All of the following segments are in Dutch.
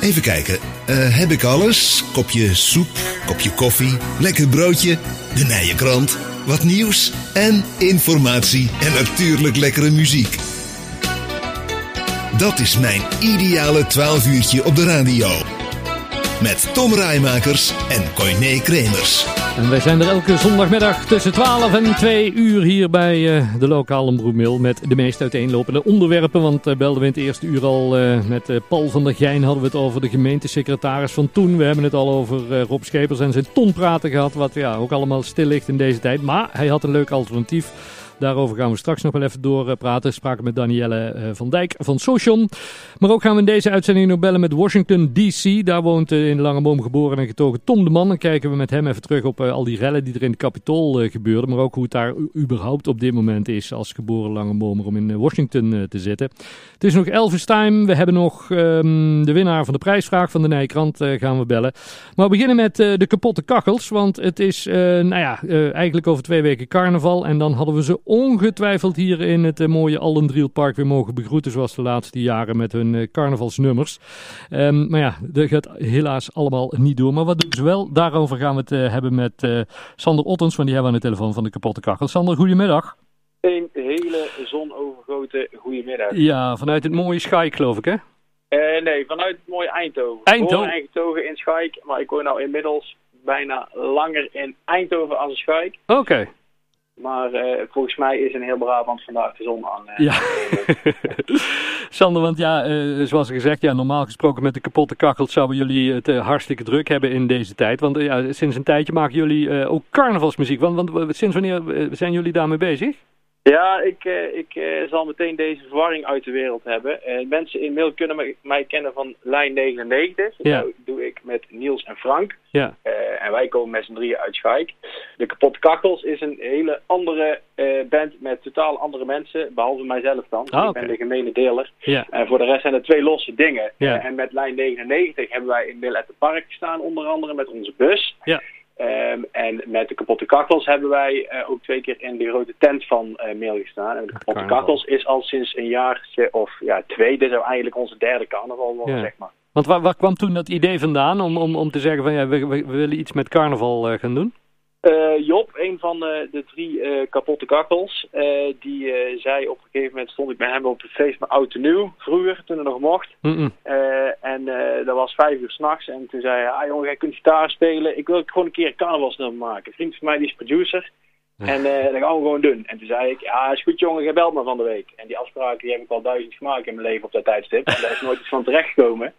Even kijken. Eh, heb ik alles? Kopje soep, kopje koffie, lekker broodje, de Nijenkrant, wat nieuws en informatie en natuurlijk lekkere muziek. Dat is mijn ideale 12 uurtje op de radio. Met Tom Rijmakers en Coyne Kremers. En wij zijn er elke zondagmiddag tussen 12 en 2 uur hier bij uh, de lokale omroepmail met de meest uiteenlopende onderwerpen. Want uh, belden we in het eerste uur al uh, met Paul van der Geijn hadden we het over de gemeentesecretaris van toen. We hebben het al over Rob Schepers en zijn tonpraten gehad, wat ja, ook allemaal stil ligt in deze tijd. Maar hij had een leuk alternatief. Daarover gaan we straks nog wel even doorpraten. Spraken met Danielle van Dijk van Social. Maar ook gaan we in deze uitzending nog bellen met Washington DC. Daar woont in de Langeboom geboren en getogen Tom de Man. Dan kijken we met hem even terug op al die rellen die er in het Capitool gebeurden. Maar ook hoe het daar überhaupt op dit moment is als geboren Langebomer om in Washington te zitten. Het is nog Elvis time. We hebben nog um, de winnaar van de prijsvraag van de Nijkrant gaan we bellen. Maar we beginnen met de kapotte kachels. Want het is nou ja, eigenlijk over twee weken carnaval. En dan hadden we ze ongetwijfeld hier in het uh, mooie Allendrielpark weer mogen begroeten. Zoals de laatste jaren met hun uh, carnavalsnummers. Um, maar ja, dat gaat helaas allemaal niet door. Maar wat doen ze wel? Daarover gaan we het uh, hebben met Sander Ottens. Want die hebben we aan de telefoon van de kapotte kachel. Sander, goedemiddag. Een hele zonovergoten goedemiddag. Ja, vanuit het mooie Schaik geloof ik hè? nee, vanuit het mooie Eindhoven. Eindhoven? Eindhoven in Schaik. Maar ik woon nou inmiddels bijna langer in Eindhoven als in Schaik. Oké. Okay. Maar uh, volgens mij is een heel Brabant vandaag de zon aan. Uh, ja. Sander, want ja, uh, zoals gezegd, ja, normaal gesproken met de kapotte kachels zouden jullie het hartstikke druk hebben in deze tijd. Want ja, sinds een tijdje maken jullie ook carnavalsmuziek. Want, want sinds wanneer zijn jullie daarmee bezig? Ja, ik, uh, ik uh, zal meteen deze verwarring uit de wereld hebben. Uh, mensen in mail kunnen mij, kennen van lijn 99. Ja. Dat doe ik met Niels en Frank. Ja. en wij komen met z'n drieën uit Schaik. De Kapot Kakkels is een hele andere band met totaal andere mensen. Behalve mijzelf dan. Ah, ik ben de gemene deler. Ja. En voor de rest zijn er twee losse dingen. Ja. en met lijn 99 hebben wij in Mill at the Park gestaan. Onder andere met onze bus. Ja. Um, en met de kapotte kachels hebben wij uh, ook twee keer in de grote tent van uh, Meel gestaan. En de kapotte kachels is al sinds een jaar of ja, twee. Dit zou eigenlijk onze derde carnaval worden, Ja. zeg maar. Want waar, waar kwam toen dat idee vandaan om, om, om te zeggen van ja, we, we, we willen iets met carnaval uh, gaan doen? Uh, Job, een van de, de drie uh, kapotte kakkels, uh, die zei op een gegeven moment stond ik bij hem op het feest met Oud en Nieuw, vroeger, toen er nog mocht. Mm -mm. en dat was vijf uur s'nachts en toen zei hij, ah jongen, jij kunt gitaar spelen, ik wil gewoon een keer een carnavalsnummer maken. Een vriend van mij die is producer en dat gaan we gewoon doen. En toen zei ik, ja is goed jongen, je belt me van de week. En die afspraken die heb ik al duizend gemaakt in mijn leven op dat tijdstip. En daar is nooit iets van terechtgekomen.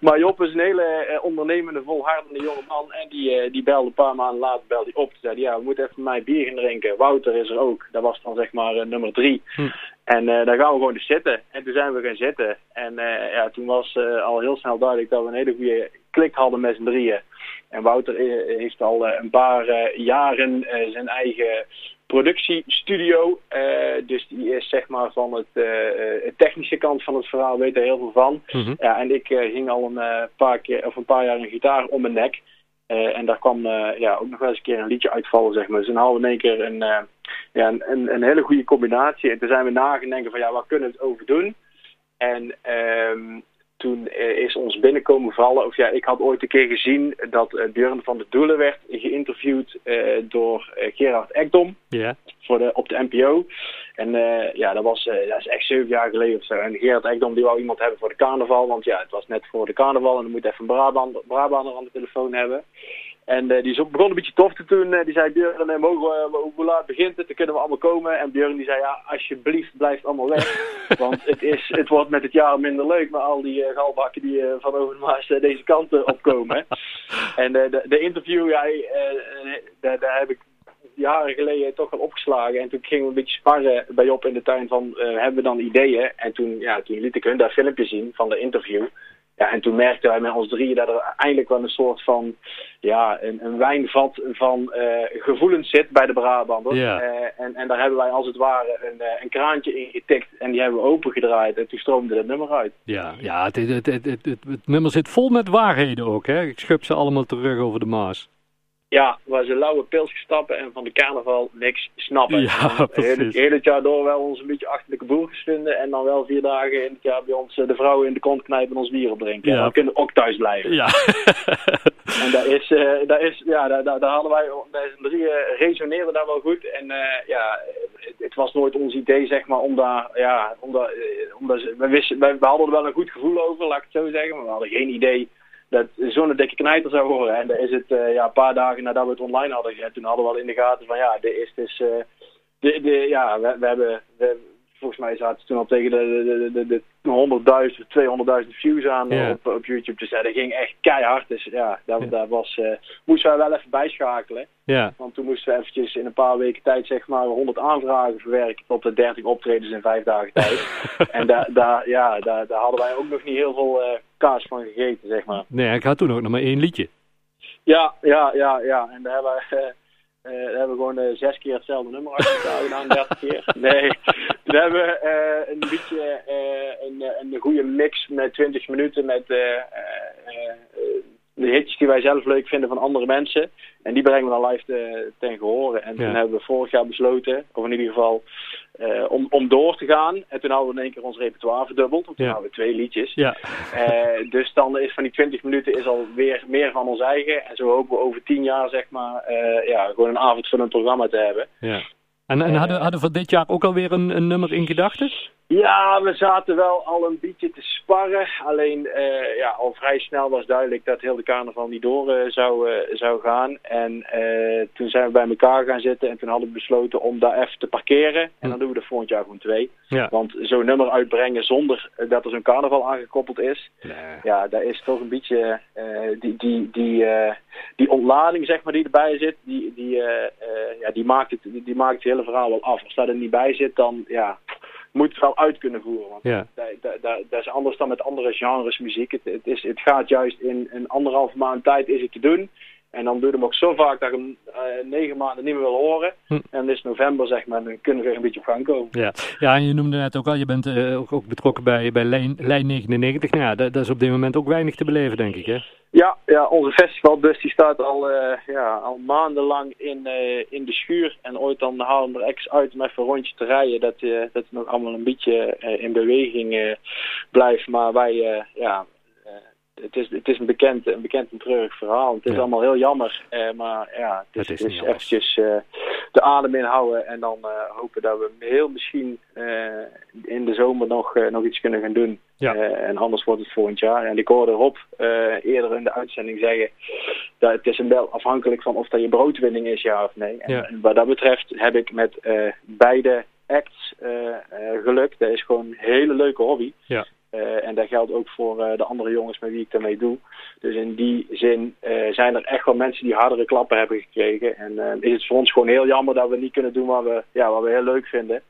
maar Job is een hele uh, ondernemende, volhardende jonge man. En die, uh, die belde een paar maanden later belde hij op. Toen zei ja, we moeten even mij bier gaan drinken. Wouter is er ook. Dat was dan zeg maar uh, nummer drie. Hm. En daar gaan we gewoon dus zitten. En toen zijn we gaan zitten. En ja, toen was al heel snel duidelijk dat we een hele goede klik hadden met z'n drieën. En Wouter heeft al een paar jaren zijn eigen productiestudio. Dus die is zeg maar van het, technische kant van het verhaal, weet er heel veel van. Mm -hmm. ja, en ik ging al een, paar keer, of een paar jaar een gitaar om mijn nek. En daar kwam ja, ook nog wel eens een keer een liedje uitvallen, zeg maar. Dus dan hadden we in één keer een, ja, een, een, hele goede combinatie. En toen zijn we na gaan denken van ja, waar kunnen we het over doen? En um, toen uh, is ons binnenkomen vallen. Of ja, ik had ooit een keer gezien dat uh, Björn van der Doelen werd geïnterviewd uh, door Gerard Ekdom. Yeah. Voor de, op de NPO. En ja, dat, was, dat is echt zeven jaar geleden of zo. En Gerard Ekdom die wou iemand hebben voor de carnaval. Want ja, het was net voor de carnaval en dan moet even een Brabant, Brabander aan de telefoon hebben. En uh, die is ook, begon een beetje tof te doen. Uh, die zei, Björn, uh, mogen we, hoe laat begint het? Dan kunnen we allemaal komen. En Björn die zei, ja, alsjeblieft, blijf allemaal weg. Want het, is, het wordt met het jaar minder leuk met al die galbakken die van over de Maas deze kant opkomen. en de, de, interview, ja, daar, daar heb ik jaren geleden toch wel opgeslagen. En toen gingen we een beetje sparren bij Job in de tuin van, hebben we dan ideeën? En toen, ja, toen liet ik hun dat filmpje zien van de interview. Ja, en toen merkten wij met ons drieën dat er eindelijk wel een soort van, ja, een, een wijnvat van uh, gevoelens zit bij de Brabanders. Ja. Uh, en, en daar hebben wij als het ware een, uh, een kraantje in getikt en die hebben we opengedraaid en toen stroomde het nummer uit. Ja, ja het, het, het, het, het nummer zit vol met waarheden ook, hè. Ik schub ze allemaal terug over de Maas. Ja, waar ze lauwe pils stappen en van de carnaval niks snappen. Ja, precies. het hele jaar door wel ons een beetje achterlijke boer gestunden en dan wel vier dagen in het jaar bij ons eh, de vrouwen in de kont knijpen en ons bier opdrinken. Ja. En dan kunnen we ook thuis blijven. Ja. En daar is, eh, daar is, ja, daar, daar, daar hadden wij, wij drie eh, resoneerden daar wel goed. En ja, het, het was nooit ons idee, zeg maar, om daar, ja, om daar, om daar we, wisten, we, we hadden er wel een goed gevoel over, laat ik het zo zeggen. Maar we hadden geen idee dat zo'n dikke knijter zou horen. En daar is het, eh, ja, een paar dagen nadat we het online hadden gezet, toen hadden we al in de gaten van, ja, dit is dus, eh, de, de, ja, we, we hebben, we, volgens mij zaten ze toen al tegen de, de, de, de, de 100.000, 200.000 views aan Ja. op, op YouTube. Dus ja, dat ging echt keihard. Dus ja, daar, Ja. daar was, eh, moesten wij wel even bijschakelen. ja. Want toen moesten we eventjes in een paar weken tijd zeg maar 100 aanvragen verwerken op de 30 optredens in vijf dagen tijd. en daar, daar, ja, daar, daar hadden wij ook nog niet heel veel kaas van gegeten, zeg maar. Nee, ik had toen ook nog maar één liedje. Ja, ja, ja, ja. En daar hebben we, eh, eh, hebben we gewoon eh, zes keer hetzelfde nummer achter elkaar gedaan, 30 keer. Nee, toen hebben we eh, een beetje eh, een, een goede mix met 20 minuten met de hitjes die wij zelf leuk vinden van andere mensen. En die brengen we dan live te, ten gehore. En toen hebben we vorig jaar besloten, of in ieder geval, eh, om, om door te gaan. En toen hadden we in één keer ons repertoire verdubbeld. Want toen Ja. hadden we twee liedjes. Ja. Eh, dus dan is van die 20 minuten is alweer meer van ons eigen. En zo hopen we over 10 jaar zeg maar eh, ja, gewoon een avondvullend programma te hebben. En, en hadden, hadden we voor dit jaar ook alweer een, een nummer in gedachten? Ja, we zaten wel al een beetje te sparren. Alleen eh, ja, al vrij snel was duidelijk dat heel de carnaval niet door eh, zou, eh, zou gaan. En eh, toen zijn we bij elkaar gaan zitten en toen hadden we besloten om daar even te parkeren. En Hm. dan doen we er volgend jaar gewoon twee. Ja. Want zo'n nummer uitbrengen zonder eh, dat er zo'n carnaval aangekoppeld is, Nee. ja, daar is toch een beetje eh, die, die, die, eh, die ontlading zeg maar, die erbij zit, die, die, eh, eh, ja, die, maakt het, die, die maakt het hele verhaal wel af. Als dat er niet bij zit, dan ja, moet het wel uit kunnen voeren. Want Ja. dat, dat, dat, is anders dan met andere genres muziek. Het, het, is, het gaat juist in een anderhalve maand tijd is het te doen. En dan doe je hem ook zo vaak dat je hem eh, negen maanden niet meer wil horen. Hm. En is november, zeg maar, dan kunnen we weer een beetje op gang komen. Ja. ja, en je noemde net ook al, je bent eh, ook, ook betrokken bij, bij lijn, lijn 99. Nou ja, dat, dat is op dit moment ook weinig te beleven, denk ik, hè? Ja, ja, onze festivalbus die staat al, eh, ja, al maandenlang in, in de schuur. En ooit dan halen we er ex uit om even een rondje te rijden. Dat, dat het nog allemaal een beetje in beweging blijft. Maar wij, ja, het, is, het is een bekend, een bekend en treurig verhaal. Het is Ja. allemaal heel jammer. eh, maar ja, het is, Het is het niet is anders. eventjes eh, de adem inhouden. En dan eh, hopen dat we heel misschien in de zomer nog, nog iets kunnen gaan doen. Ja. En anders wordt het volgend jaar. En ik hoorde Rob eerder in de uitzending zeggen dat het is een wel afhankelijk van of dat je broodwinning is, ja of nee. En, Ja. en wat dat betreft heb ik met beide acts eh, geluk. Dat is gewoon een hele leuke hobby. Ja. En dat geldt ook voor eh, de andere jongens met wie ik daarmee doe. Dus in die zin eh, zijn er echt wel mensen die hardere klappen hebben gekregen. En eh, is het voor ons gewoon heel jammer dat we niet kunnen doen wat we, ja, wat we heel leuk vinden.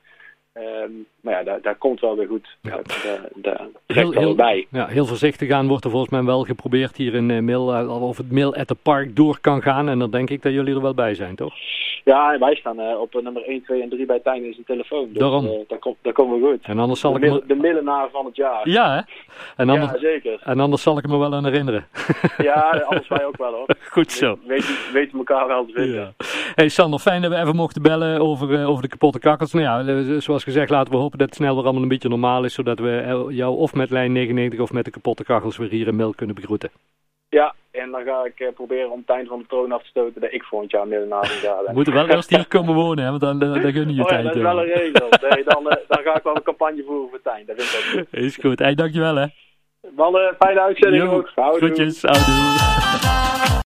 Ehm, maar ja, daar, daar komt wel weer goed. Ja. Daar, daar Heel, bij. ja, heel voorzichtig aan wordt er volgens mij wel geprobeerd hier in Mil, of het Mil at the Park door kan gaan. En dan denk ik dat jullie er wel bij zijn, toch? Ja, en wij staan uh, op nummer 1, 2 en 3 bij Tijn in zijn telefoon. Dus, Daarom. Uh, daar, kom, daar komen we goed. En anders zal de, ik me... de millenaar van het jaar. Ja, hè? En anders, ja, zeker. En anders zal ik me wel aan herinneren. ja, anders wij ook wel, hoor. Goed zo. We weten, weten elkaar wel te vinden. Ja. Hey Sander, fijn dat we even mochten bellen over, uh, over de kapotte kakkels. Nou ja, zoals gezegd, laten we hopen dat het snel weer allemaal een beetje normaal is. Zodat we jou of met lijn 99 of met de kapotte kachels weer hier in Mil kunnen begroeten. Ja, en dan ga ik uh, proberen om Tijn van de troon af te stoten dat ik volgend jaar jaar ben. We moeten wel eerst hier komen wonen, hè, want dan, dan, dan gun je oh, tijd. Ja, dat is wel een regel. Nee, dan, uh, dan ga ik wel een campagne voeren voor Tijn. Dat vind ik ook goed. Is goed. Hey, dankjewel hè. Mannen, fijne uitzending ook. Groetjes, houdoe.